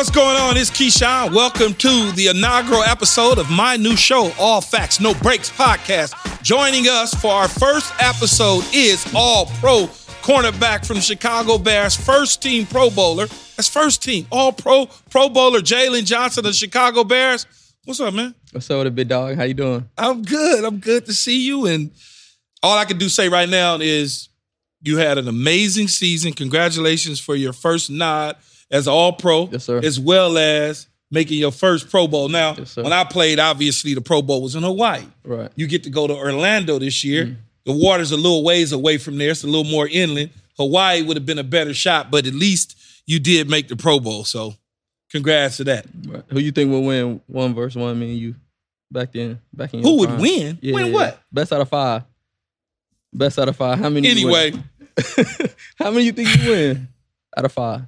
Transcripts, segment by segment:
What's going on? It's Keyshawn. Welcome to the inaugural episode of my new show, All Facts, No Brakes podcast. Joining us for our first episode is All Pro cornerback from Chicago Bears, first team Pro Bowler. That's first team, All Pro Pro Bowler Jaylon Johnson of Chicago Bears. What's up, man? What's up with the big dog? How you doing? I'm good. I'm good to see you. And all I can do say right now is you had an amazing season. Congratulations for your first nod as All Pro, Yes, sir. as well as making your first Pro Bowl. Now, Yes, when I played, obviously the Pro Bowl was in Hawaii. Right. You get to go to Orlando this year. Mm. The water's a little ways away from there. It's a little more inland. Hawaii would have been a better shot, but at least you did make the Pro Bowl. So, congrats to that. Right. Who you think will win one versus one? Me and you back then. Back in. Who would prime? win? Yeah, Win what? Best out of five. Best out of five. How many? you Anyway, how many you think you win out of five?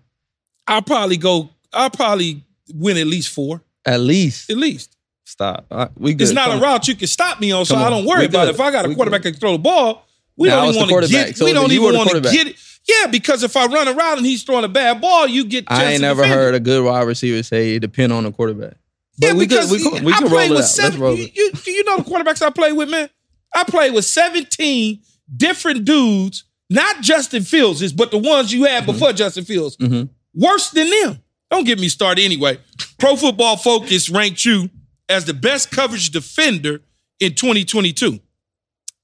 I'll probably go. I'll probably win at least four. At least. At least. Stop. Right, we good. It's not Come a on. route you can stop me on, so Come I don't worry about it. If I got a We quarterback good. that can throw the ball, we I don't even want to get so we don't even want to get it. Yeah, because if I run around and he's throwing a bad ball, you get. I ain't never heard a good wide receiver say it depend on the quarterback. But Yeah, we because could, we could, we I can played with seven. You, you, you know the quarterbacks I played with, man? I played with 17 different dudes, not Justin Fields, but the ones you Mm-hmm. had before Justin Fields. Mhm. Worse than them. Don't get me started anyway. Pro Football Focus ranked you as the best coverage defender in 2022.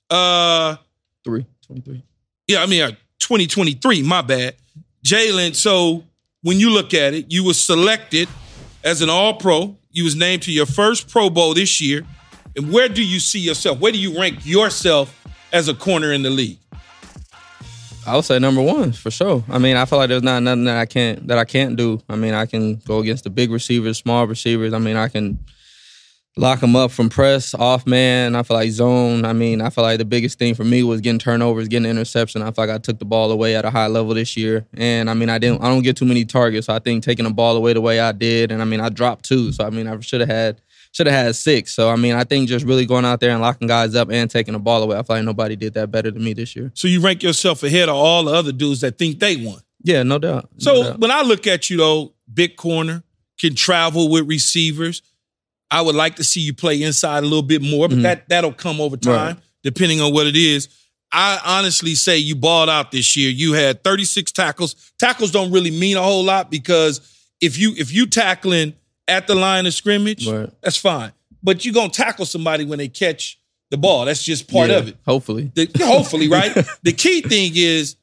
Uh, Three. 23. yeah, I mean, uh, 2023, my bad. Jaylon, so when you look at it, you were selected as an all pro. You was named to your first Pro Bowl this year. And where do you see yourself? Where do you rank yourself as a corner in the league? I would say number one for sure. I mean, I feel like there's not nothing that I can't that I can't do. I mean, I can go against the big receivers, small receivers. I mean, I can lock them up from press, off man. I feel like zone. I mean, I feel like the biggest thing for me was getting turnovers, getting interception. I feel like I took the ball away at a high level this year, and I mean, I didn't. I don't get too many targets, so I think taking the ball away the way I did, and I mean, I dropped two, so I mean, I should have had. Should have had six. So I mean, I think just really going out there and locking guys up and taking the ball away. I feel like nobody did that better than me this year. So you rank yourself ahead of all the other dudes that think they won. Yeah, no doubt. No So doubt. when I look at you though, big corner, can travel with receivers. I would like to see you play inside a little bit more, but Mhm. that that'll come over time, Right. depending on what it is. I honestly say you balled out this year. You had 36 tackles. Tackles don't really mean a whole lot because if you if you tackling at the line of scrimmage, Right. that's fine. But you're gonna tackle somebody when they catch the ball. That's just part Yeah, of it. Hopefully. The, hopefully, right? the key thing is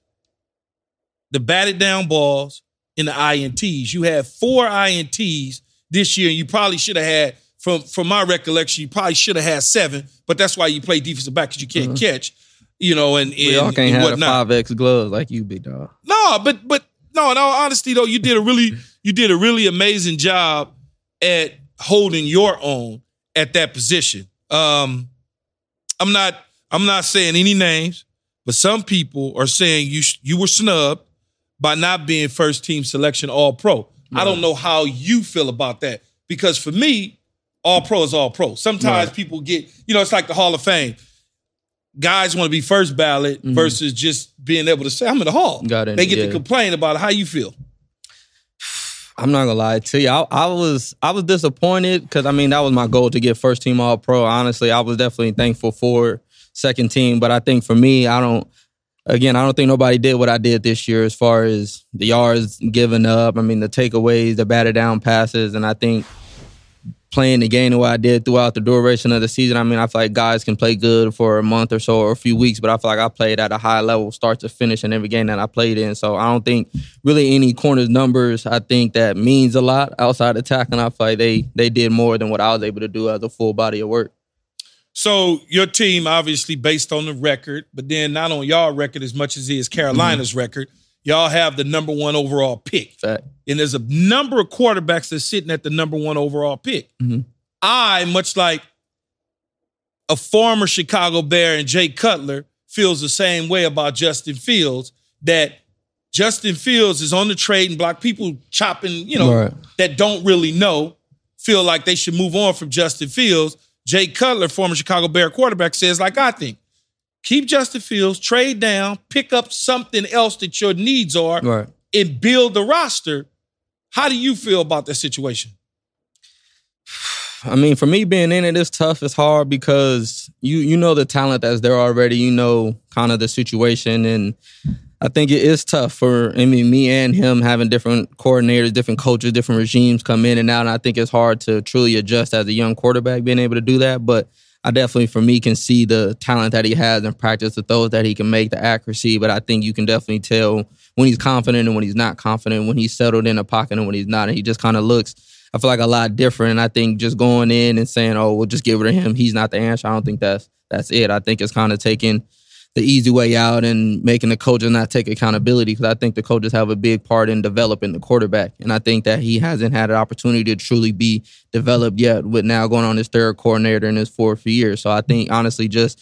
the batted down balls and the INTs. You had four INTs this year, and you probably should have had, from from my recollection, you probably should have had seven. But that's why you play defensive back because you can't catch, you know, and, and, Uh-huh. We all can't and have whatnot. five X gloves like you, big dog. No, but but no, in all honesty though, you did a really you did a really amazing job at holding your own at that position. Um I'm not I'm not saying any names, but some people are saying you you were snubbed by not being first team selection all pro. I don't know how you feel about that because for me, all pro is all pro. Sometimes Right. people get, you know, it's like the Hall of Fame. Guys want to be first ballot Mhm. versus just being able to say, I'm in the hall. Got it, They get to complain about how you feel. I'm not gonna lie to you. I, I was I was disappointed because I mean that was my goal to get first team All Pro. Honestly, I was definitely thankful for second team, but I think for me, I don't. Again, I don't think nobody did what I did this year as far as the yards given up. I mean, the takeaways, the batted down passes, and I think playing the game the way I did throughout the duration of the season. I mean, I feel like guys can play good for a month or so or a few weeks, but I feel like I played at a high level, start to finish in every game that I played in. So I don't think really any corners numbers. I think that means a lot outside of tackling. I feel like they they did more than what I was able to do as a full body of work. So your team, obviously based on the record, but then not on y'all record as much as it is Carolina's mm-hmm. record. Y'all have the number one overall pick. Fact. And there's a number of quarterbacks that's sitting at the number one overall pick. Mhm. I, much like a former Chicago Bear and Jay Cutler, feels the same way about Justin Fields. That Justin Fields is on the trading block. People chopping, you know, Right. that don't really know, feel like they should move on from Justin Fields. Jay Cutler, former Chicago Bear quarterback, says, like I think, keep Justin Fields, trade down, pick up something else that your needs are, Right. and build the roster. How do you feel about that situation? I mean, for me being in it is tough. It's hard because you you know the talent that's there already. You know kind of the situation, and I think it is tough for I mean me and him having different coordinators, different coaches, different regimes come in and out. And I think it's hard to truly adjust as a young quarterback being able to do that. But I definitely, for me, can see the talent that he has in practice, the throws that he can make, the accuracy. But I think you can definitely tell when he's confident and when he's not confident, when he's settled in a pocket and when he's not. And he just kind of looks I feel like a lot different. And I think just going in and saying, "Oh, we'll just give it to him," he's not the answer. I don't think that's that's it. I think it's kind of taking the easy way out and making the coaches not take accountability because I think the coaches have a big part in developing the quarterback. And I think that he hasn't had an opportunity to truly be developed yet with now going on his third coordinator in his fourth year. So I think honestly just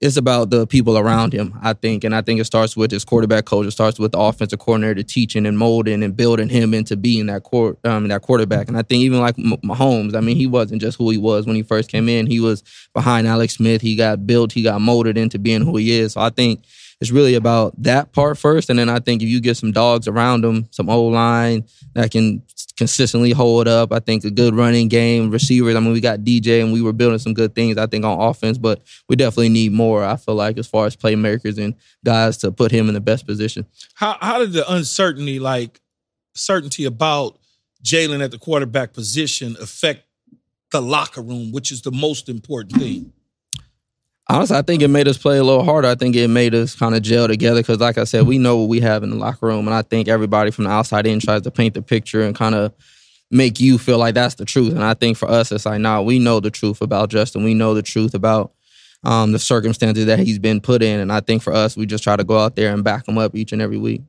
it's about the people around him, I think. And I think it starts with his quarterback coach. It starts with the offensive coordinator teaching and molding and building him into being that court, um, that quarterback. And I think even like Mahomes, I mean, he wasn't just who he was when he first came in. He was behind Alex Smith. He got built. He got molded into being who he is. So I think it's really about that part first. And then I think if you get some dogs around them, some old line that can consistently hold up, I think a good running game, receivers. I mean, we got DJ and we were building some good things, I think, on offense, but we definitely need more, I feel like, as far as playmakers and guys to put him in the best position. How how did the uncertainty, like certainty about Jalen at the quarterback position affect the locker room, which is the most important thing? Honestly, I think it made us play a little harder. I think it made us kind of gel together because, like I said, we know what we have in the locker room, and I think everybody from the outside in tries to paint the picture and kind of make you feel like that's the truth. And I think for us, it's like, nah, we know the truth about Justin. We know the truth about um, the circumstances that he's been put in, and I think for us, we just try to go out there and back him up each and every week.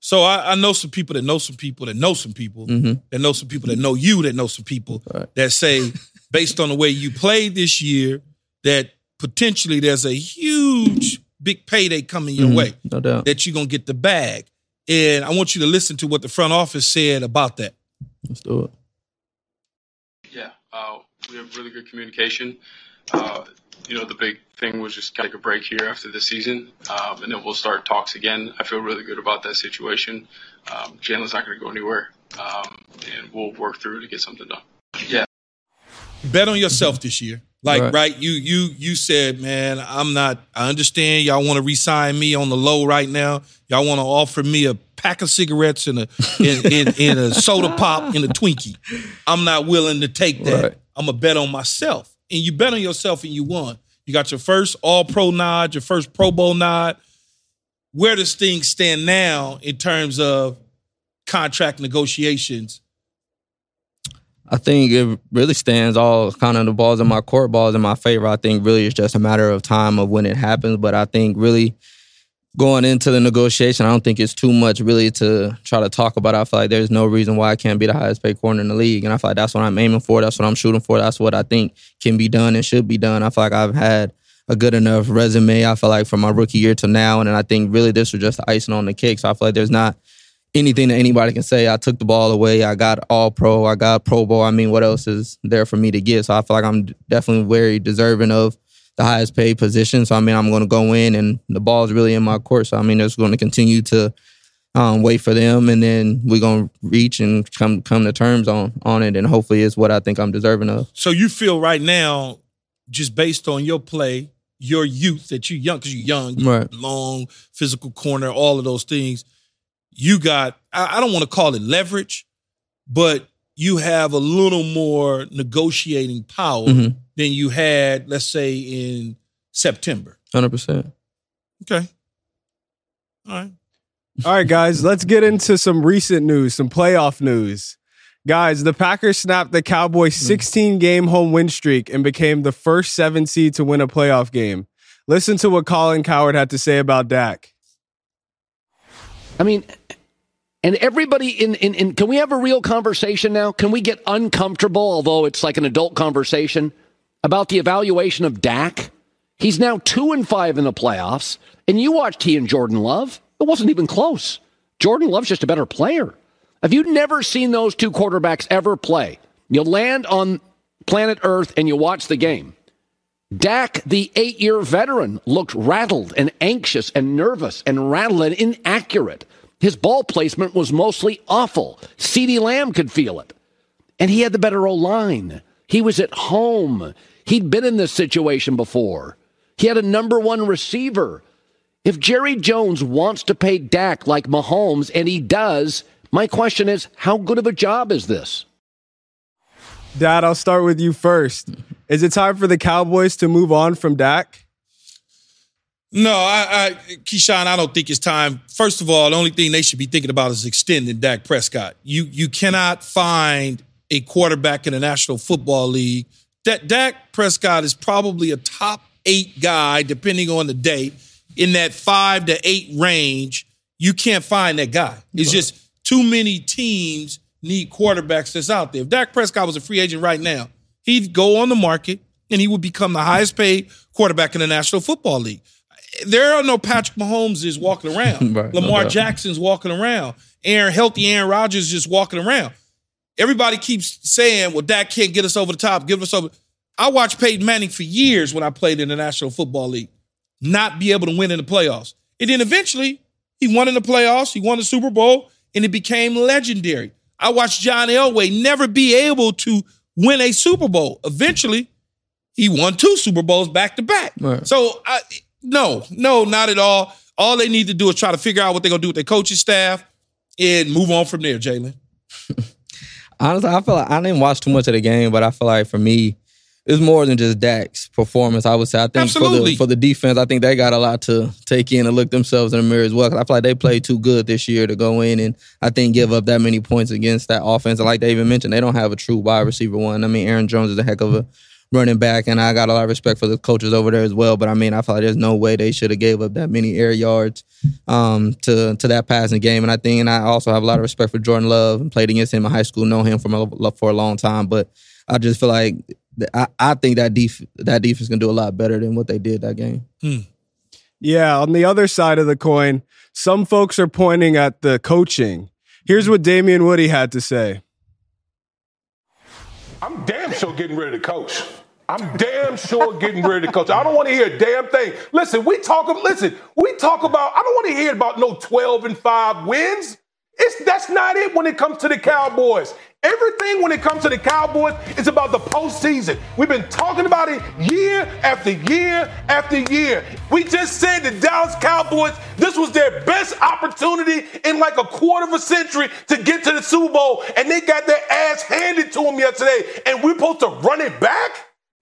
So I, I know some people that know some people that know some people mm-hmm. that know some people that know you that know some people right. that say, based on the way you played this year, that potentially there's a huge big payday coming your mm-hmm. way. No doubt. That you're gonna get the bag. And I want you to listen to what the front office said about that. Let's do it. Yeah, uh, we have really good communication. Uh, you know, the big thing was just take a break here after the season, um, and then we'll start talks again. I feel really good about that situation. Um, Jaylon's not going to go anywhere, um, and we'll work through to get something done. Yeah. Bet on yourself this year. Like right. right. you you you said, man, I'm not. I understand y'all want to resign me on the low right now. Y'all want to offer me a pack of cigarettes and a in, in, in, a soda pop and a Twinkie. I'm not willing to take that. Right. I'm gonna bet on myself, and you bet on yourself, and you won. You got your first All Pro nod, your first Pro Bowl nod. Where does things stand now in terms of contract negotiations I think it really stands all kind of the balls in my court balls in my favor. I think really it's just a matter of time of when it happens. But I think really going into the negotiation, I don't think it's too much really to try to talk about. I feel like there's no reason why I can't be the highest paid corner in the league. And I feel like that's what I'm aiming for. That's what I'm shooting for. That's what I think can be done and should be done. I feel like I've had a good enough resume. I feel like from my rookie year to now. And I think really this was just icing on the cake. So I feel like there's not anything that anybody can say. I took the ball away. I got all pro. I got Pro Bowl. I mean, what else is there for me to get? So I feel like I'm definitely very deserving of the highest paid position. So I mean, I'm going to go in, and the ball is really in my court. So I mean, it's going to continue to um, wait for them, and then we're going to reach and come come to terms on on it, and hopefully, it's what I think I'm deserving of. So you feel right now, just based on your play, your youth, that you're young because you're young, right. long, physical corner, all of those things you got, I, don't want to call it leverage, but you have a little more negotiating power mm-hmm. than you had, let's say, in September. 100%. Okay. All right. All right, guys, let's get into some recent news, some playoff news. Guys, the Packers snapped the Cowboys' mm. 16 game home win streak and became the first seven seed to win a playoff game. Listen to what Colin Cowherd had to say about Dak. I mean, and everybody in, in, in, can we have a real conversation now? Can we get uncomfortable, although it's like an adult conversation, about the evaluation of Dak? He's now two and five in the playoffs. And you watched he and Jordan Love. It wasn't even close. Jordan Love's just a better player. Have you never seen those two quarterbacks ever play? You land on planet Earth and you watch the game. Dak, the eight year veteran, looked rattled and anxious and nervous and rattled and inaccurate. His ball placement was mostly awful. CeeDee Lamb could feel it. And he had the better O line. He was at home. He'd been in this situation before. He had a number one receiver. If Jerry Jones wants to pay Dak like Mahomes, and he does, my question is how good of a job is this? Dad, I'll start with you first. Is it time for the Cowboys to move on from Dak? No, I, I Keyshawn, I don't think it's time. First of all, the only thing they should be thinking about is extending Dak Prescott. You you cannot find a quarterback in the National Football League. That Dak Prescott is probably a top eight guy, depending on the day, in that five to eight range. You can't find that guy. It's just too many teams need quarterbacks that's out there. If Dak Prescott was a free agent right now, he'd go on the market and he would become the highest paid quarterback in the National Football League. There are no Patrick Mahomes is walking around. Right, Lamar doubt. Jackson's walking around. Aaron, healthy Aaron Rodgers just walking around. Everybody keeps saying, well, Dak can't get us over the top, give us over. I watched Peyton Manning for years when I played in the National Football League, not be able to win in the playoffs. And then eventually, he won in the playoffs, he won the Super Bowl, and it became legendary. I watched John Elway never be able to win a Super Bowl. Eventually, he won two Super Bowls back to back. So, I, no, no, not at all. All they need to do is try to figure out what they're going to do with their coaching staff and move on from there, Jaylon. Honestly, I feel like I didn't watch too much of the game, but I feel like for me, it's more than just Dak's performance. I would say I think for the for the defense, I think they got a lot to take in and look themselves in the mirror as well. 'Cause I feel like they played too good this year to go in and I think give up that many points against that offense. And like they even mentioned, they don't have a true wide receiver one. I mean, Aaron Jones is a heck of a running back, and I got a lot of respect for the coaches over there as well. But I mean, I feel like there's no way they should have gave up that many air yards um, to to that passing game. And I think, and I also have a lot of respect for Jordan Love and played against him in high school, know him from a, for a long time. But I just feel like I, I think that def- that defense can do a lot better than what they did that game. Yeah, on the other side of the coin, some folks are pointing at the coaching. Here's what Damien Woody had to say. I'm damn sure getting ready to coach. I'm damn sure getting ready to coach. I don't want to hear a damn thing. Listen, we talk. Listen, we talk about. I don't want to hear about no 12 and five wins. It's that's not it when it comes to the Cowboys. Everything when it comes to the Cowboys is about the postseason. We've been talking about it year after year after year. We just said the Dallas Cowboys, this was their best opportunity in like a quarter of a century to get to the Super Bowl, and they got their ass handed to them yesterday, and we're supposed to run it back?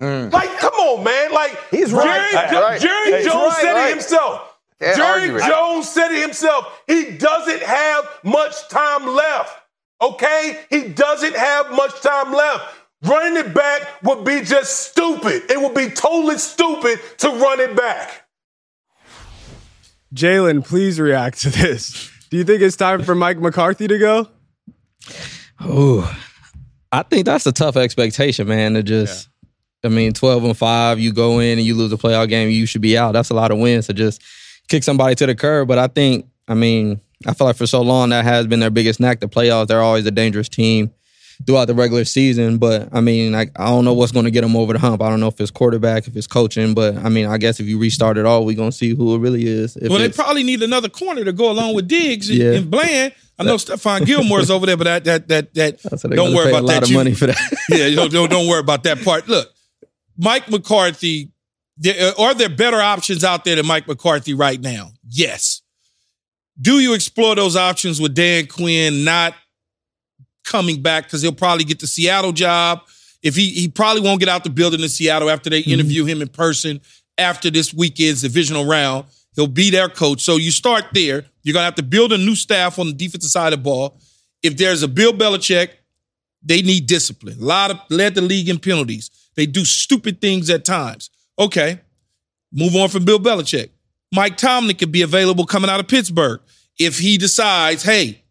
Like, come on, man. Like, He's Jerry, right. Jo- Right. Jerry Jones right, said right. it himself. Can't Jerry. Jones said it himself. He doesn't have much time left. Okay? He doesn't have much time left. Running it back would be just stupid. It would be totally stupid to run it back. Jaylon, please react to this. Do you think it's time for Mike McCarthy to go? Oh, I think that's a tough expectation, man. To just, I mean, twelve and five, you go in and you lose a playoff game, you should be out. That's a lot of wins to just kick somebody to the curb. But I think, I mean, I feel like for so long that has been their biggest knack. The playoffs, they're always a dangerous team throughout the regular season. But I mean, like, I don't know what's going to get them over the hump. I don't know if it's quarterback, if it's coaching. But I mean, I guess if you restart it all, we're gonna see who it really is. If Well, they probably need another corner to go along with Diggs and, Yeah. and Bland. I know Stephon Gilmore's over there, but that that that that don't worry about a lot that. of You- money for that. yeah, don't, don't don't worry about that part. Look, Mike McCarthy. There, are there better options out there than Mike McCarthy right now? Yes. Do you explore those options with Dan Quinn not coming back because he'll probably get the Seattle job? If he he probably won't get out the building in Seattle after they mm-hmm. interview him in person after this weekend's divisional round. He'll be their coach. So you start there. You're gonna have to build a new staff on the defensive side of the ball. If there's a Bill Belichick, they need discipline. A lot of led the league in penalties. They do stupid things at times. Okay, move on from Bill Belichick. Mike Tomlin could be available coming out of Pittsburgh if he decides, hey,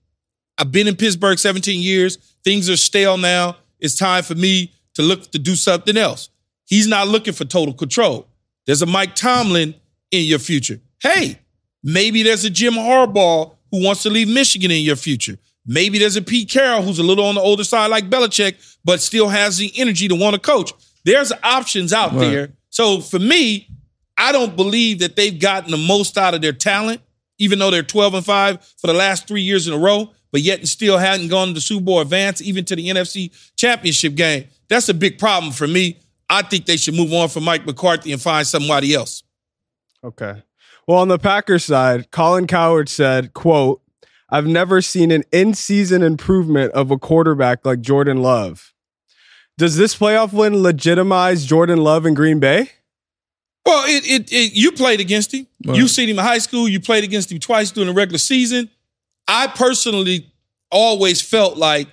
I've been in Pittsburgh 17 years. Things are stale now. It's time for me to look to do something else. He's not looking for total control. There's a Mike Tomlin in your future. Hey, maybe there's a Jim Harbaugh who wants to leave Michigan in your future. Maybe there's a Pete Carroll who's a little on the older side like Belichick, but still has the energy to want to coach. There's options out there. So for me, I don't believe that they've gotten the most out of their talent even though they're 12 and 5 for the last three years in a row, but yet still hadn't gone to the Super Bowl advance, even to the NFC championship game. That's a big problem for me. I think they should move on from Mike McCarthy and find somebody else. Okay. Well, on the Packers side, Colin Cowherd said, quote, I've never seen an in-season improvement of a quarterback like Jordan Love. Does this playoff win legitimize Jordan Love in Green Bay? Well, it, it, it you played against him. Right. You seen him in high school. You played against him twice during the regular season. I personally always felt like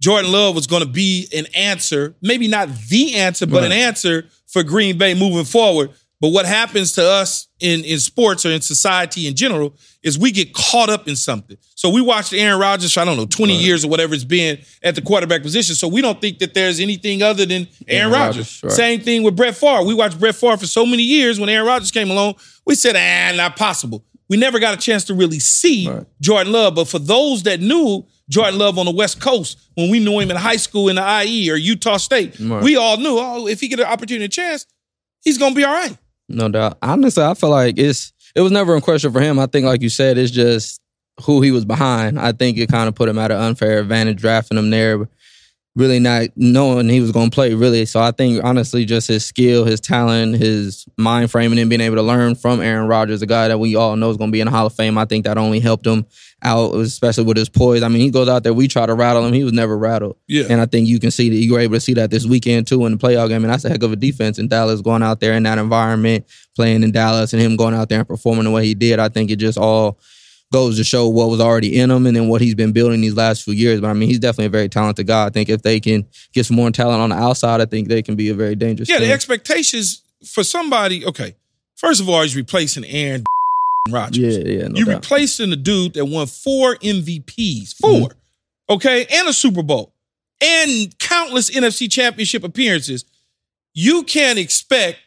Jordan Love was going to be an answer, maybe not the answer, but an answer for Green Bay moving forward. But what happens to us in, in sports or in society in general is we get caught up in something. So we watched Aaron Rodgers for, I don't know, 20 years or whatever it's been at the quarterback position. So we don't think that there's anything other than Aaron, Aaron Rodgers. Right. Same thing with Brett Favre. We watched Brett Favre for so many years when Aaron Rodgers came along. We said, ah, not possible. We never got a chance to really see Right. Jordan Love. But for those that knew Jordan Love on the West Coast, when we knew him in high school in the IE or Utah State, Right. we all knew, oh, if he get an opportunity and chance, he's going to be all right. No doubt. Honestly, I feel like it's it was never in question for him. I think, like you said, it's just who he was behind. I think it kind of put him at an unfair advantage drafting him there, really not knowing he was going to play. Really, so I think honestly, just his skill, his talent, his mind frame, and then being able to learn from Aaron Rodgers, a guy that we all know is going to be in the Hall of Fame. I think that only helped him out, especially with his poise. I mean, he goes out there. We try to rattle him. He was never rattled. Yeah. And I think you can see that you were able to see that this weekend too in the playoff game. And that's a heck of a defense in Dallas going out there in that environment, playing in Dallas, and him going out there and performing the way he did. I think it just all goes to show what was already in him and then what he's been building these last few years. But I mean, he's definitely a very talented guy. I think if they can get some more talent on the outside, I think they can be a very dangerous Yeah, team. the expectations for somebody, okay, first of all, he's replacing Aaron Rodgers. yeah, yeah, no you doubt. replacing the dude that won four MVPs, 4 mm-hmm. okay, and a Super Bowl, and countless NFC Championship appearances. You can't expect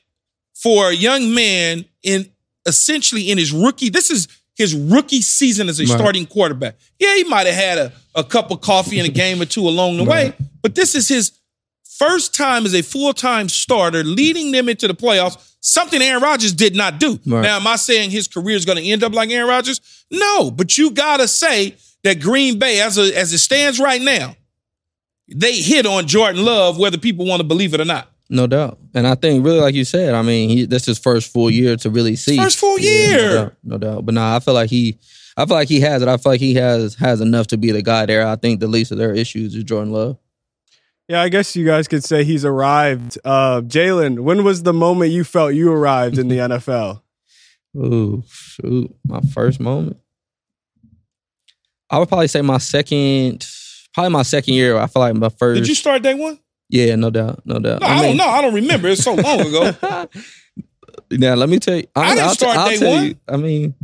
for a young man in essentially in his rookie. This is his rookie season as a Right. starting quarterback. Yeah, he might have had a, a cup of coffee and a game or two along the way, but this is his first time as a full time starter, leading them into the playoffs. Something Aaron Rodgers did not do. Right. Now, am I saying his career is going to end up like Aaron Rodgers? No, but you gotta say that Green Bay, as a, as it stands right now, they hit on Jordan Love, whether people want to believe it or not. No doubt. And I think really like you said, I mean, he this is his first full year to really see. First full Yeah, year. no, doubt, no doubt. But nah, I feel like he I feel like he has it. I feel like he has has enough to be the guy there. I think the least of their issues is Jordan Love. Yeah, I guess you guys could say he's arrived. Uh, Jaylon, when was the moment you felt you arrived in the NFL? Ooh, shoot. My first moment. I would probably say my second probably my second year. I feel like my first Did you start day one? Yeah, no doubt. No doubt. No, I, don't know. I don't remember. It's so long ago. Now let me tell you. I didn't I'll, start I'll day tell one. You, I mean,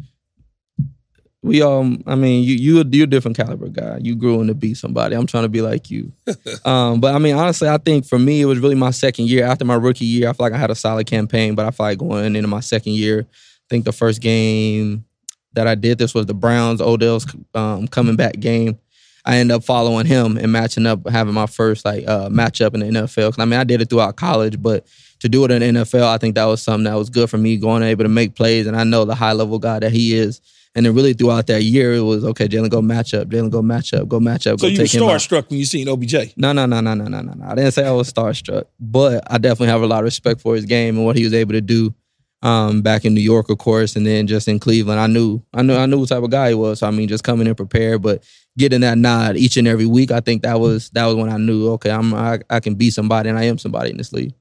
we um. I mean, you you you're a different caliber guy. You grew in to be somebody. I'm trying to be like you. um, but I mean, honestly, I think for me, it was really my second year. After my rookie year, I feel like I had a solid campaign. But I feel like going into my second year, I think the first game that I did this was the Browns Odell's um, coming back game. I ended up following him and matching up, having my first like uh, matchup in the NFL. 'Cause, I mean, I did it throughout college, but to do it in the NFL, I think that was something that was good for me, going able to make plays. And I know the high level guy that he is. And then really throughout that year, it was okay. Jaylon, go match up. Jaylon, go match up. Go match up. so go you were take him out. starstruck when you seen OBJ. No, no, no, no, no, no, no, no. I didn't say I was starstruck, but I definitely have a lot of respect for his game and what he was able to do um, back in New York, of course, and then just in Cleveland. I knew, I knew, I knew what type of guy he was. So I mean, just coming in prepared, but getting that nod each and every week, I think that was that was when I knew, okay, I'm I, I can be somebody, and I am somebody in this league.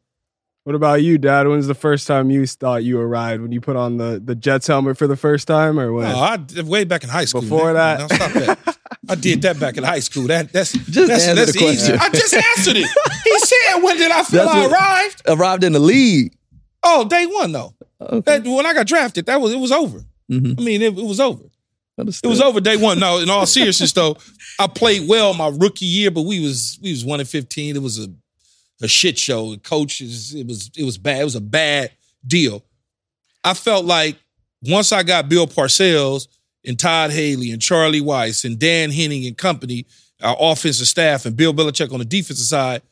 What about you, Dad? When's the first time you thought you arrived? When you put on the, the Jets helmet for the first time, or when? Oh, I way back in high school. Before man. that? Now stop that. I did that back in high school. That that's Just that's, answer that's the question. easy. I just answered it. He said, "When did I feel That's I what- arrived?" Arrived in the league. Oh, day one though. Okay. That, when I got drafted, that was it was over. Mhm. I mean, it, it was over. It was over day one. No, in all seriousness though, I played well my rookie year, but we was we was one in fifteen. It was a a shit show. The Coaches, it was it was bad. It was a bad deal. I felt like once I got Bill Parcells and Todd Haley and Charlie Weis and Dan Henning and company, our offensive staff and Bill Belichick on the defensive side,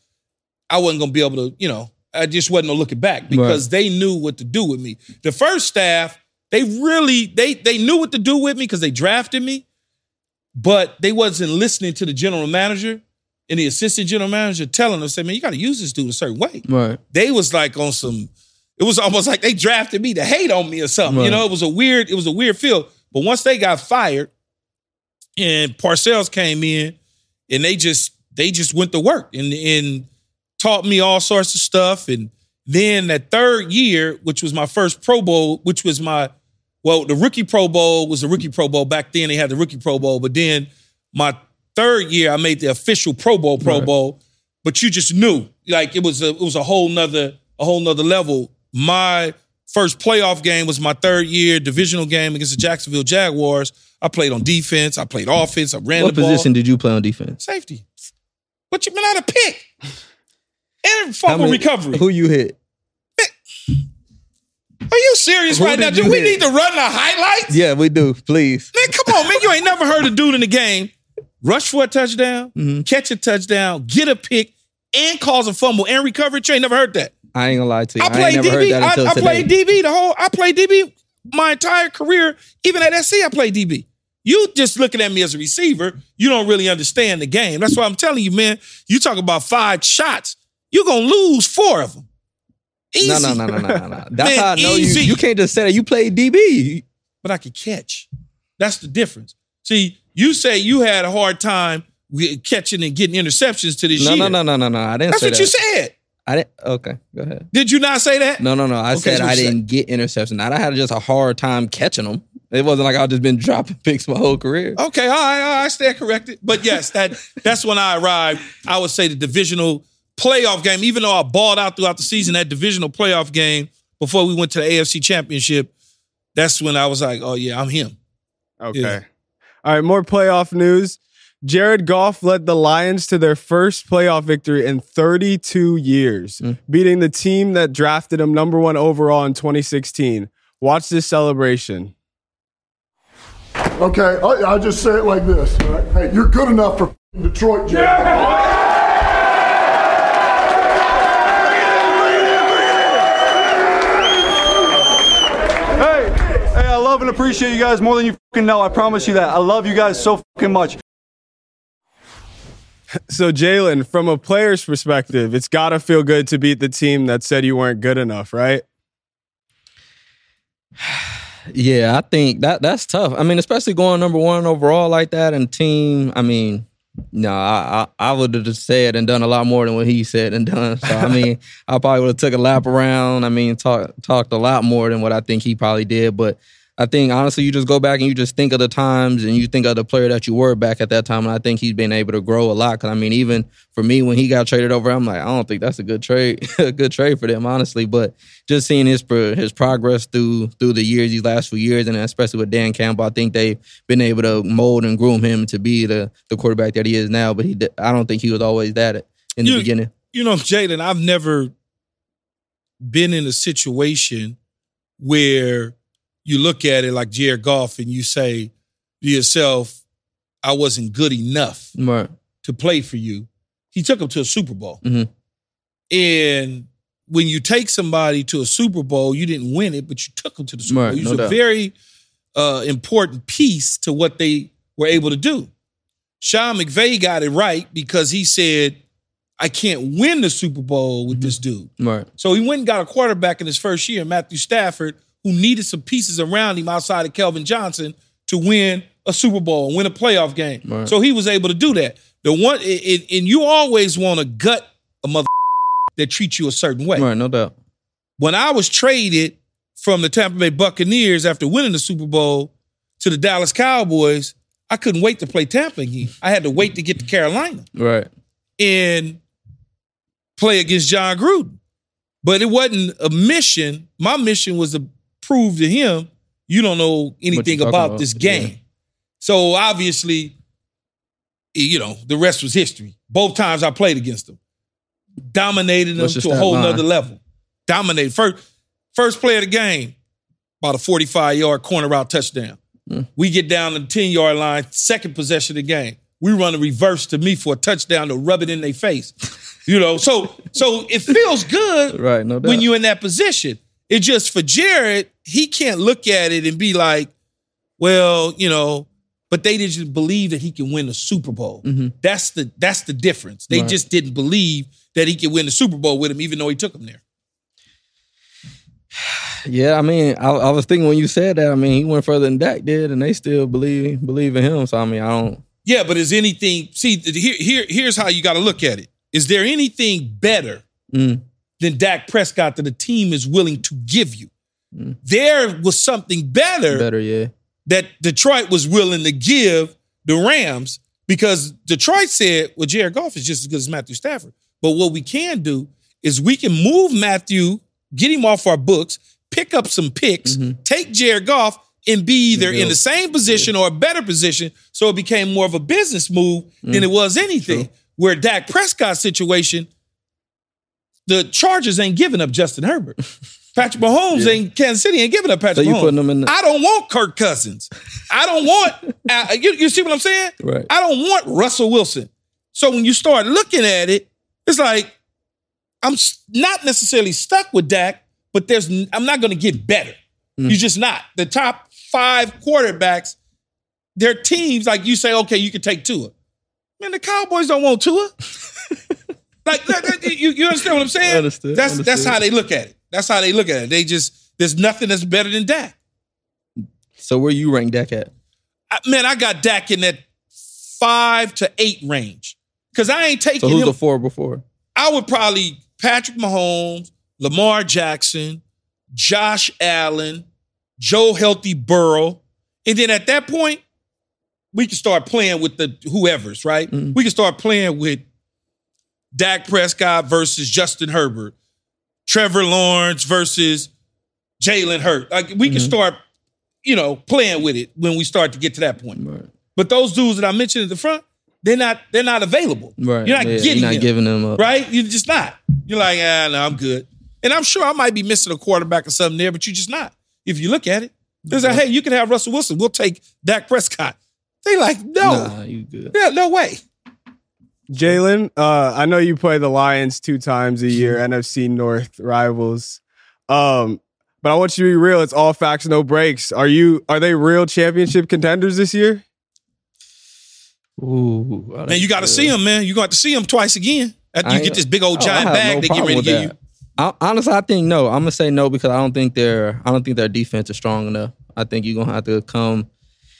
I wasn't gonna be able to, you know, I just wasn't gonna look it back because they knew what to do with me. The first staff, they really they they knew what to do with me because they drafted me, but they wasn't listening to the general manager and the assistant general manager telling them, say, man, you got to use this dude a certain way. Right. They was like on some, it was almost like they drafted me to hate on me or something. You know, it was a weird, it was a weird feel. But once they got fired and Parcells came in and they just they just went to work and and taught me all sorts of stuff. And then that third year, which was my first Pro Bowl, which was my well, the rookie Pro Bowl was the rookie Pro Bowl. Back then they had the rookie Pro Bowl, but then my third year I made the official Pro Bowl Pro Right. Bowl. But you just knew, like it was a it was a whole nother a whole nother level. My first playoff game was my third year divisional game against the Jacksonville Jaguars. I played on defense. I played offense. I ran What the ball. position did you play on defense? Safety. But you been out of pick. And fumble recovery. Who you hit? Are you serious Who right now? Do we hit? need to run the highlights? Yeah, we do. Please. Man, come on, man. You ain't never heard a dude in the game rush for a touchdown, Mm-hmm. catch a touchdown, get a pick, and cause a fumble and recover. You ain't never heard that. I ain't gonna lie to you. I played DB. I, I played DB the whole. I played DB my entire career. Even at SC, I played DB. You just looking at me as a receiver. You don't really understand the game. That's why I'm telling you, man. You talk about five shots, you're gonna lose four of them. Easy. No, no, no, no, no, no, no. That's Man, how I know easy. you. You can't just say that you played DB. But I could catch. That's the difference. See, you say you had a hard time catching and getting interceptions to this No, year. no, no, no, no, no. I didn't That's what that. you said. I didn't. Okay, go ahead. Did you not say that? No, no, no. I Okay, said I didn't get interception. I had just a hard time catching them. It wasn't like I've just been dropping picks my whole career. Okay, all right, all right, I stand corrected. But yes, that that's when I arrived. I would say the divisional playoff game, even though I balled out throughout the season, that divisional playoff game before we went to the AFC championship, that's when I was like, oh yeah, I'm him. Okay. Yeah. All right, more playoff news. Jared Goff led the Lions to their first playoff victory in 32 years, Mm. beating the team that drafted him number one overall in 2016. Watch this celebration. Okay, I, I just say it like this. all right? Hey, you're good enough for Detroit, Jay. Hey, hey, I love and appreciate you guys more than you fucking know. I promise you that. I love you guys so fucking much. So, Jaylon, from a player's perspective, it's got to feel good to beat the team that said you weren't good enough, right? Yeah, I think that that's tough. I mean, especially going number one overall like that and team. I mean, no, I I, I would have just said and done a lot more than what he said and done. So I mean, I probably would have took a lap around. I mean, talked talked a lot more than what I think he probably did. But I think honestly, you just go back and you just think of the times and you think of the player that you were back at that time. And I think he's been able to grow a lot. Because I mean, even for me when he got traded over, I'm like, I don't think that's a good trade, a good trade for them, honestly. But just seeing his his progress through through the years, these last few years, and especially with Dan Campbell, I think they've been able to mold and groom him to be the the quarterback that he is now. But he, I don't think he was always that in the You- beginning. You know, Jaylon, I've never been in a situation where you look at it like Jared Goff and you say to yourself, I wasn't good enough Right. to play for you. He took him to a Super Bowl. Mhm. And when you take somebody to a Super Bowl, you didn't win it, but you took them to the Super Right, Bowl. It was no a doubt. very uh, important piece to what they were able to do. Sean McVay got it right because he said, I can't win the Super Bowl with this dude. Right. So he went and got a quarterback in his first year, Matthew Stafford, who needed some pieces around him outside of Calvin Johnson to win a Super Bowl and win a playoff game. Right. So he was able to do that. The one, it, it- and you always want to gut a mother that treats you a certain way. Right. No doubt. When I was traded from the Tampa Bay Buccaneers after winning the Super Bowl to the Dallas Cowboys, I couldn't wait to play Tampa again. I had to wait to get to Carolina Right. and play against Jon Gruden. But it wasn't a mission. My mission was to prove to him you don't know anything about, about, this yeah. game. So obviously, you know, the rest was history. Both times I played against him. Dominated them to a whole line? nother level. Dominated. First, first play of the game, about a 45 yard corner route touchdown. Hmm. We get down to the 10 yard line, second possession of the game. We run a reverse to me for a touchdown to rub it in their face. You know, so so it feels good Right. No doubt. when you're in that position. It just for Jared, he can't look at it and be like, well, you know, but they didn't believe that he can win the Super Bowl. That's the that's the difference. They Right. just didn't believe that he could win the Super Bowl with him, even though he took him there. Yeah, I mean, I, I was thinking when you said that. I mean, he went further than Dak did, and they still believe believe in him. So I mean, I don't. Yeah, but is anything see here here here's how you got to look at it. Is there anything better Mm. Than Dak Prescott that the team is willing to give you? There was something better, Better, yeah. that Detroit was willing to give the Rams because Detroit said, well, Jared Goff is just as good as Matthew Stafford. But what we can do is we can move Matthew, get him off our books, pick up some picks, take Jared Goff, and be either in the same position or a better position. So it became more of a business move than it was anything. Where Dak Prescott's situation, the Chargers ain't giving up Justin Herbert. Patrick Mahomes ain't Kansas City ain't giving up Patrick So you Mahomes. putting them in the- I don't want Kirk Cousins. I don't want. uh, you, you see what I'm saying? Right. I don't want Russell Wilson. So when you start looking at it, it's like I'm not necessarily stuck with Dak, but there's I'm not going to get better. You're just not. The top five quarterbacks, their teams like you say, okay, you can take Tua. Man, the Cowboys don't want Tua. like that- that- you, you understand what I'm saying? Understood, That's that's how they look at it. That's how they look at it. They just there's nothing that's better than Dak. So where you rank Dak at? I- man, I got Dak in that five to eight range. Cause I ain't taking So who's him. the four before? I would probably Patrick Mahomes, Lamar Jackson, Josh Allen, Joe Healthy Burrow. And then at that point, we can start playing with the whoever's, right? Mm-hmm. We can start playing with Dak Prescott versus Justin Herbert, Trevor Lawrence versus Jalen Hurt. Like we can start, you know, playing with it when we start to get to that point. Right. But those dudes that I mentioned at the front, they're not they're not available. Right. You're not Yeah, getting You're not them, giving them up. right? You're just not. You're like, ah, no, I'm good. And I'm sure I might be missing a quarterback or something there, but you're just not. If you look at it, there's like, hey, you can have Russell Wilson. We'll take Dak Prescott. They like, no, Nah, you good. yeah, no way. Jaylon, uh, I know you play the Lions two times a year, NFC North rivals. Um, but I want you to be real. It's all facts, no brakes. Are you? Are they real championship contenders this year? Ooh, oh, Man, you got to see them, man. You got to see them twice again. After you get this big old Oh, giant have bag no they get problem ready to with give you. I, honestly, I think no. I'm gonna say no because I don't think their I don't think their defense is strong enough. I think you're gonna have to come.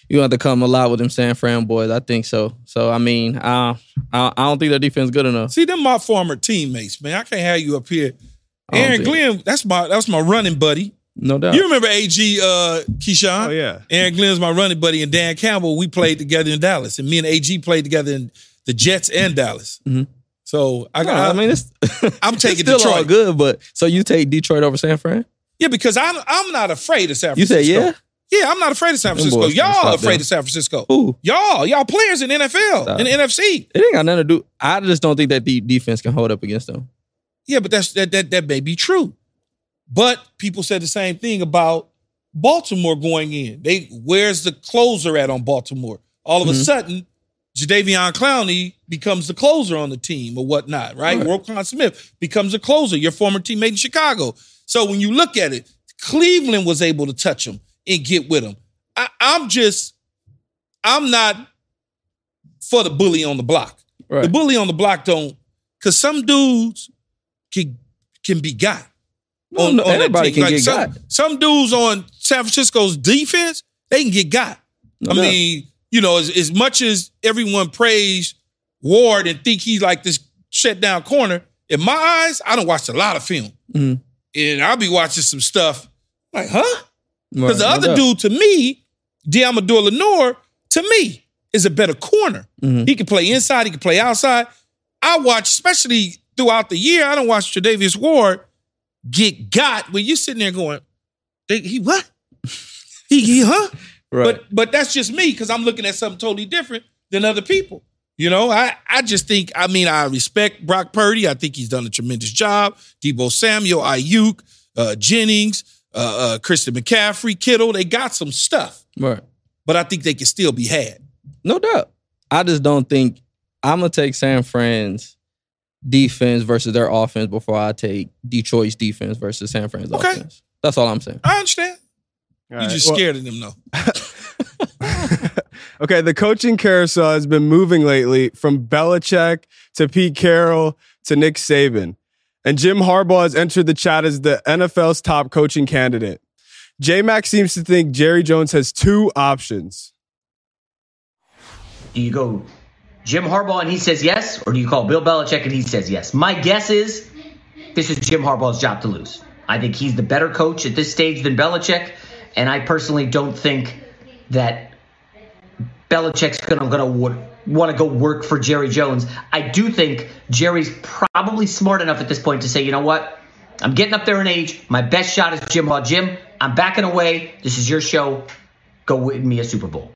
You have to come a lot with them San Fran boys. I think so. So I mean, uh, I I don't think their defense is good enough. See, them my former teammates, man. I can't have you up here. Aaron think- Glenn, that's my that's my running buddy. No doubt. You remember AG uh Keyshawn? Oh yeah. Aaron Glenn's my running buddy, and Dan Campbell, we played together in Dallas. And me and AG played together in the Jets and Dallas. So I No, got I mean, it's I'm it's taking still all good. But so you take Detroit over San Fran? Yeah, because I'm I'm not afraid of San Francisco. You say yeah. Yeah, I'm not afraid of San Them Francisco. boys can't Y'all stop afraid them. of San Francisco. Y'all, y'all players in NFL, Stop. in the NFC. It ain't got nothing to do. I just don't think that the defense can hold up against them. Yeah, but that's that that that may be true. But people said the same thing about Baltimore going in. They where's the closer at on Baltimore? All of a mm-hmm. sudden, Jadeveon Clowney becomes the closer on the team or whatnot, right? Right. Roquan Smith becomes a closer, your former teammate in Chicago. So when you look at it, Cleveland was able to touch him and get with them. I, I'm just, I'm not for the bully on the block. Right. The bully on the block don't, because some dudes can can be got. No, no, that everybody can get some, got. Some dudes on San Francisco's defense, they can get got. No I mean, you know, as, as much as everyone praise Ward and think he's like this shut down corner, in my eyes, I don't watch a lot of film. Mhm. And I'll be watching some stuff like, huh? Right, Because the other dude, to me, Deommodore Lenoir, to me, is a better corner. Mhm. He can play inside, he can play outside. I watch, especially throughout the year, I don't watch Tre'Davious Ward get got when you're sitting there going, they, he what? He, he huh? Right. But but that's just me because I'm looking at something totally different than other people. You know, I I just think I mean I respect Brock Purdy. I think he's done a tremendous job. Deebo Samuel, Aiyuk, uh, Jennings, uh, uh, Christian McCaffrey, Kittle. They got some stuff, right. but I think they can still be had. No doubt. I just don't think I'm gonna take San Fran's defense versus their offense before I take Detroit's defense versus San Fran's Okay. offense. That's all I'm saying. I understand. All You right, just well- scared of them though. Okay, the coaching carousel has been moving lately from Belichick to Pete Carroll to Nick Saban. And Jim Harbaugh has entered the chat as the NFL's top coaching candidate. J Mac seems to think Jerry Jones has two options. Do you go Jim Harbaugh and he says yes, or do you call Bill Belichick and he says yes? My guess is this is Jim Harbaugh's job to lose. I think he's the better coach at this stage than Belichick, and I personally don't think that Belichick's gonna gonna want to go work for Jerry Jones. I do think Jerry's probably smart enough at this point to say, you know what, I'm getting up there in age. My best shot is Jim Harbaugh. Jim, I'm backing away. This is your show. Go win me a Super Bowl.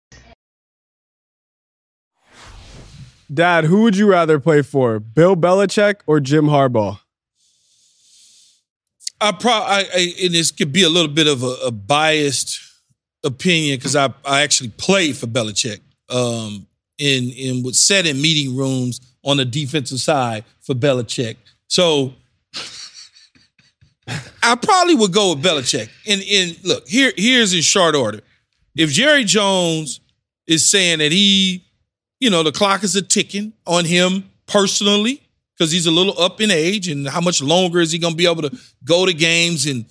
Dad, who would you rather play for, Bill Belichick or Jim Harbaugh? I probably, I, I, and this could be a little bit of a, a biased opinion because I, I actually played for Belichick um, in in was set in meeting rooms on the defensive side for Belichick. So I probably would go with Belichick. And and look, here here's in short order. If Jerry Jones is saying that he, you know, the clock is a ticking on him personally because he's a little up in age, and how much longer is he to be able to go to games and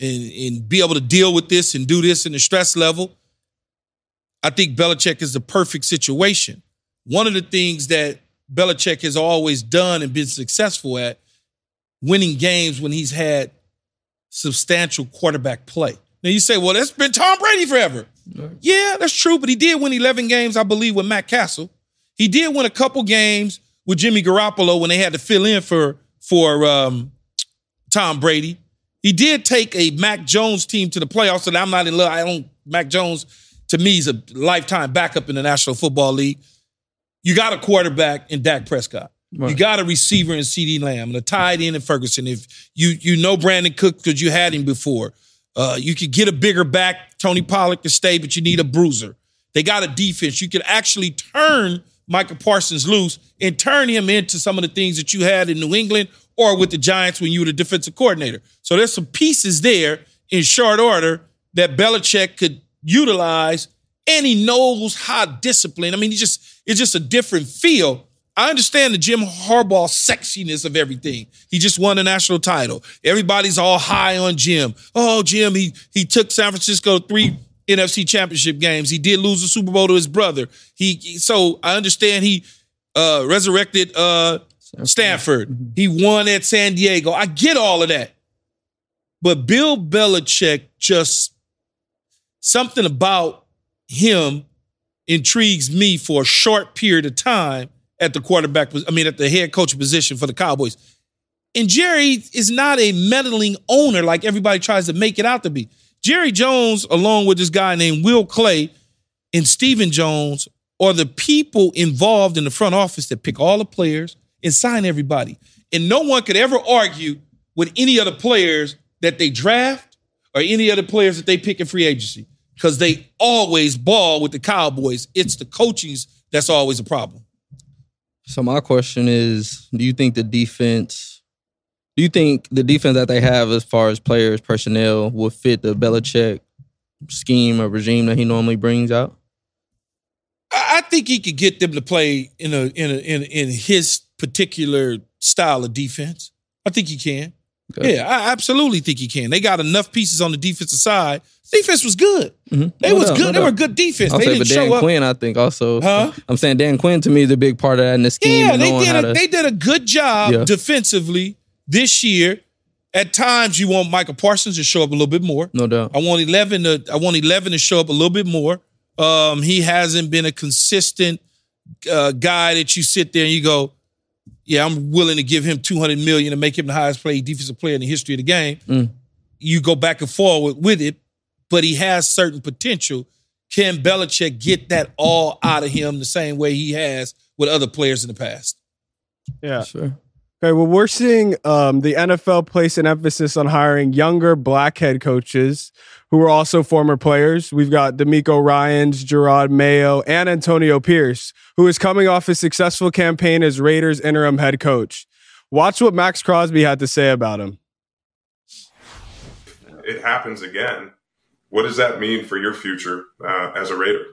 and and be able to deal with this and do this in the stress level? I think Belichick is the perfect situation. One of the things that Belichick has always done and been successful at winning games when he's had substantial quarterback play. Now you say, well, that's been Tom Brady forever. Yeah, that's true, but he did win 11 games, I believe, with Matt Cassel. He did win a couple games with Jimmy Garoppolo when they had to fill in for for um, Tom Brady. He did take a Mac Jones team to the playoffs, and I'm not in love. I don't. Mac Jones to me is a lifetime backup in the National Football League. You got a quarterback in Dak Prescott. You got a receiver in CeeDee Lamb and a tight end in Ferguson. If you you know Brandin Cook because you had him before, uh, you could get a bigger back. Tony Pollard can stay, but you need a bruiser. They got a defense. You could actually turn Michael Parsons loose and turn him into some of the things that you had in New England or with the Giants when you were the defensive coordinator. So there's some pieces there in short order that Belichick could utilize, and he knows how disciplined. I mean, he just it's just a different feel. I understand the Jim Harbaugh sexiness of everything. He just won a national title. Everybody's all high on Jim. Oh, Jim, he he took San Francisco three NFC championship games. He did lose the Super Bowl to his brother. He so I understand he uh resurrected uh Stanford. He won at San Diego. I get all of that. But Bill Belichick just something about him intrigues me for a short period of time at the quarterback, I mean, at the head coach position for the Cowboys. And Jerry is not a meddling owner like everybody tries to make it out to be. Jerry Jones, along with this guy named Will McClay and Stephen Jones, are the people involved in the front office that pick all the players and sign everybody. And no one could ever argue with any other players that they draft or any other players that they pick in free agency because they always ball with the Cowboys. It's the coachings that's always a problem. So my question is, do you think the defense do you think the defense that they have as far as players, personnel, will fit the Belichick scheme or regime that he normally brings out? I I think he could get them to play in a in a in, in his particular style of defense. I think he can. Yeah, I absolutely think he can. They got enough pieces on the defensive side. Defense was good. Mhm. They No was doubt, good. no they were good defense. I'll they didn't but Dan show up. Quinn, I think also. Huh? I'm saying Dan Quinn to me is a big part of that in the scheme. Yeah, they did. A, to- they did a good job Yeah. defensively this year. At times, you want Michael Parsons to show up a little bit more. no doubt. I want eleven to I want eleven to show up a little bit more. Um, he hasn't been a consistent uh, guy that you sit there and you go, yeah, I'm willing to give him two hundred million to make him the highest paid defensive player in the history of the game. Mm. You go back and forward with it, but he has certain potential. Can Belichick get that all out of him the same way he has with other players in the past? Yeah. Sure. Okay, well, we're seeing um, the NFL place an emphasis on hiring younger black head coaches who are also former players. We've got DeMeco Ryans, Jerod Mayo, and Antonio Pierce, who is coming off a successful campaign as Raiders interim head coach. Watch what Maxx Crosby had to say about him. it happens again, what does that mean for your future uh, as a Raider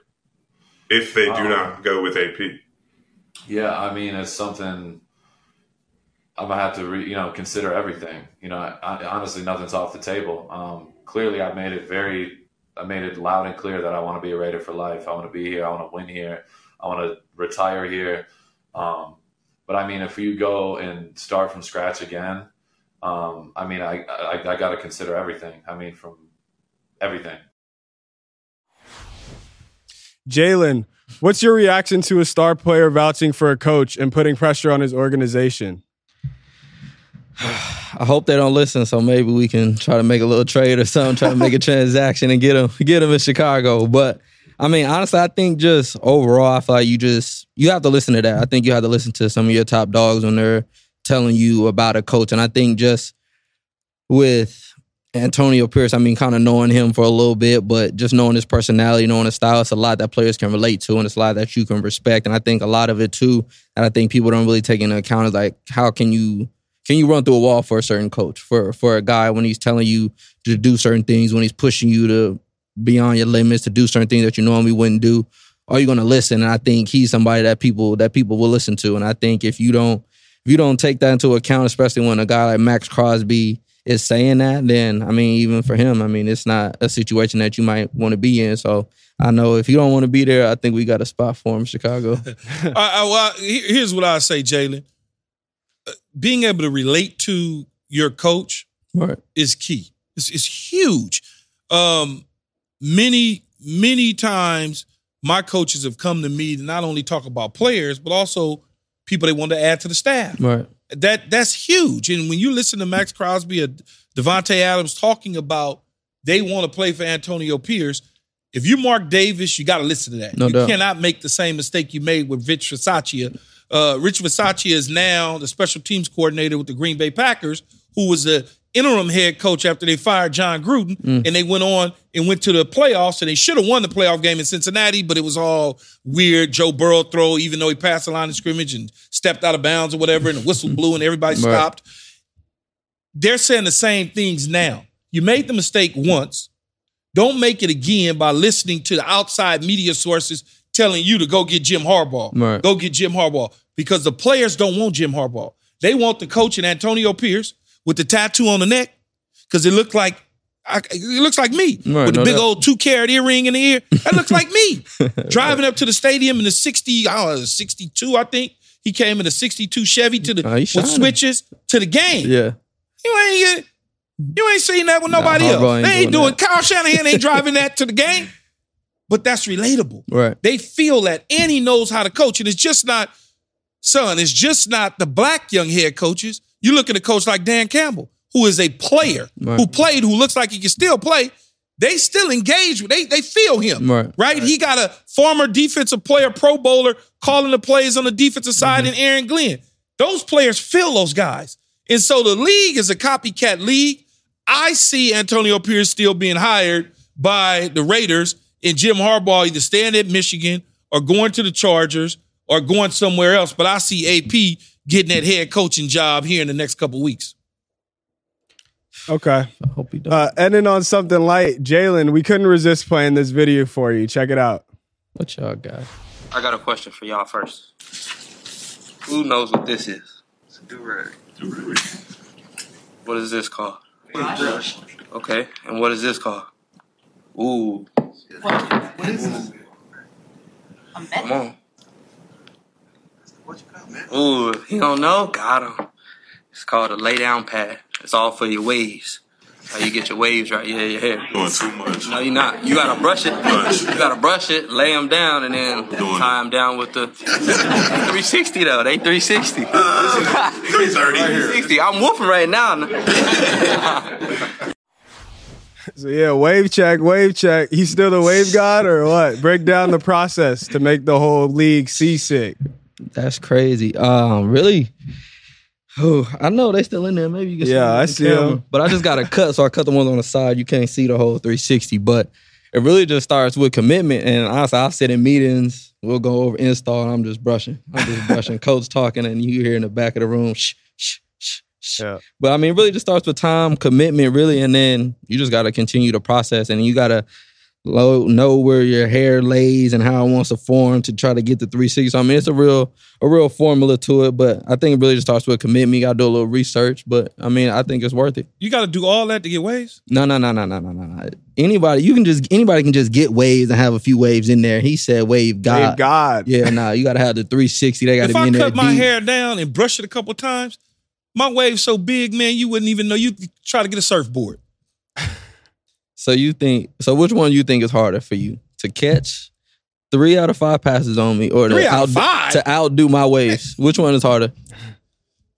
if they do Um, not go with AP? Yeah, I mean, it's something I'm gonna have to, re, you know, consider everything. You know, I, honestly, nothing's off the table. Um, clearly, I made it very, I made it loud and clear that I want to be a Raider for life. I want to be here. I want to win here. I want to retire here. Um, but I mean, if you go and start from scratch again, um, I mean, I I, I got to consider everything. I mean, from everything. Jaylon, what's your reaction to a star player vouching for a coach and putting pressure on his organization? I hope they don't listen, so maybe we can try to make a little trade or something, try to make a transaction and get them get them in Chicago. But I mean, honestly, I think just overall, I feel like you just you have to listen to that. I think you have to listen to some of your top dogs when they're telling you about a coach, and I think just with Antonio Pierce, I mean, kind of knowing him for a little bit, but just knowing his personality, knowing his style, it's a lot that players can relate to, and it's a lot that you can respect. And I think a lot of it too, that I think people don't really take into account is like, how can you can you run through a wall for a certain coach, for for a guy when he's telling you to do certain things, when he's pushing you to beyond your limits to do certain things that you normally wouldn't do? Are you going to listen? And I think he's somebody that people that people will listen to. And I think if you don't if you don't take that into account, especially when a guy like Maxx Crosby is saying that, then I mean, even for him, I mean, it's not a situation that you might want to be in. So I know if you don't want to be there, I think we got a spot for him, Chicago. Well, here's what I say, Jaylon. Being able to relate to your coach Right. is key. It's, it's huge. Um, many, many times, my coaches have come to me to not only talk about players, but also people they want to add to the staff. Right. That that's huge. And when you listen to Maxx Crosby or Davante Adams talking about they want to play for Antonio Pierce, if you Mark Davis, you got to listen to that. No you doubt. cannot make the same mistake you made with Rich Bisaccia. Uh, Rich Bisaccia is now the special teams coordinator with the Green Bay Packers, who was the interim head coach after they fired Jon Gruden, Mm. and they went on and went to the playoffs, and they should have won the playoff game in Cincinnati, but it was all weird. Joe Burrow throw, even though he passed the line of scrimmage and stepped out of bounds or whatever, and the whistle blew and everybody Right. stopped. They're saying the same things now. You made the mistake once. Don't make it again by listening to the outside media sources telling you to go get Jim Harbaugh. Right. Go get Jim Harbaugh. Because the players don't want Jim Harbaugh. They want the coach and Antonio Pierce with the tattoo on the neck because it looked like I, it looks like me Right, with the no big doubt. old two carat earring in the ear. That looks like me. Driving up to the stadium in the 60, I don't know, 62, I think. He came in a 62 Chevy to the with switches to the game. Yeah. You ain't you ain't seen that with nobody Harbaugh else. ain't They ain't doing doing. Kyle Shanahan ain't driving that to the game. But that's relatable. Right. They feel that, and he knows how to coach. And it's just not, son. It's just not the black young head coaches. You look at a coach like Dan Campbell, who is a player, Right. who played, who looks like he can still play. They still engage with. They they feel him. Right. Right. He got a former defensive player, Pro Bowler, calling the plays on the defensive side, mm-hmm. and Aaron Glenn. Those players feel those guys, and so the league is a copycat league. I see Antonio Pierce still being hired by the Raiders, and Jim Harbaugh either staying at Michigan or going to the Chargers or going somewhere else. But I see AP getting that head coaching job here in the next couple weeks. Okay. I hope he does. Uh, ending on something light, Jaylon, we couldn't resist playing this video for you. Check it out. What y'all got? I got a question for y'all first. Who knows what this is? It's a do-rag. What is this called? Okay, and what is this called? Ooh. What is this? Come on. Ooh, he don't know? Got him. It's called a lay down pad. It's all for your waves. How you get your waves right. Yeah, your hair. Doing too much. No, you're not. You gotta brush it. You gotta brush it, lay them down, and then tie them down with the 360 though. They 360. 330. 360. I'm whooping right now. So yeah, wave check, wave check. He's still the wave god or what? Break down the process to make the whole league seasick. That's crazy. Um, really? Oh, I know they still in there. Maybe you can Yeah, them I see camera. 'em. But I just got to cut, so I cut the ones on the side. You can't see the whole 360. But it really just starts with commitment. And honestly, I'll sit in meetings. We'll go over install, and I'm just brushing. I'm just brushing. Coach talking, and you hear in the back of the room, shh, shh, shh, much. But I mean, it really just starts with time, commitment, really, and then you just got to continue the process, and you got to know where your hair lays and how it wants to form to try to get the 360. So, I mean, it's a real a real formula to it, but I think it really just starts with commitment. You got to do a little research, but I mean, I think it's worth it. You got to do all that to get waves. No, no, no, no, no, no, no, no. Anybody, you can just anybody can just get waves and have a few waves in there. He said wave God. Wave God. Yeah, nah, you got to have the 360. They got to If be I in there. If I cut my deep. hair down and brush it a couple times, my wave's so big, man, you wouldn't even know. You try to get a surfboard. So you think? So which one you think is harder for you to catch three out of five passes on me, or to Three out outdo- five? to outdo my waves? Which one is harder?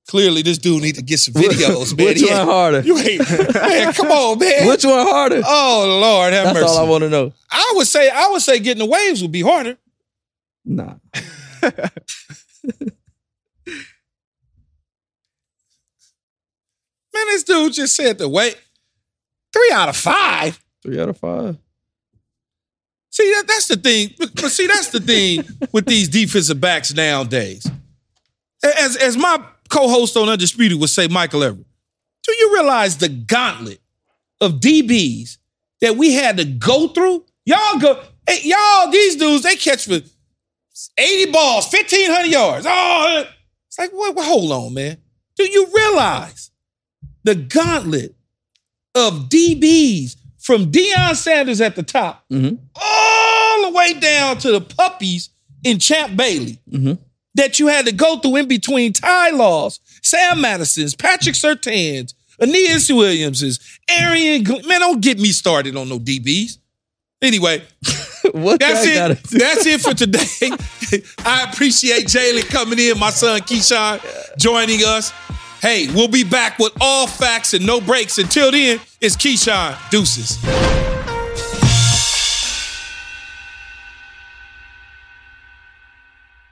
Clearly, this dude need to get some videos, man. Which He one harder? You ain't, man. Come on, man. Which one harder? Oh Lord, have That's mercy. That's all I want to know. I would say, I would say, getting the waves would be harder. Nah. Man, this dude just said the wait. Three out of five. Three out of five. See, that, that's the thing. But, but see, that's the thing with these defensive backs nowadays. As as my co-host on Undisputed would say, Michael Irvin, do you realize the gauntlet of DBs that we had to go through? Y'all go, hey, y'all, these dudes, they catch for 80 balls, 1,500 yards. Oh, it's like, what, what, hold on, man. Do you realize the gauntlet of DBs from Deion Sanders at the top all the way down to the puppies in Champ Bailey that you had to go through in between Ty Laws, Sam Madison's, Patrick Surtains, Aeneas Williams's, Arian. Man, don't get me started on no DBs. Anyway, what that's it. That's it for today. I appreciate Jaylon coming in, my son Keyshawn joining us. Hey, we'll be back with all facts and no breaks. Until then, it's Keyshawn. Deuces.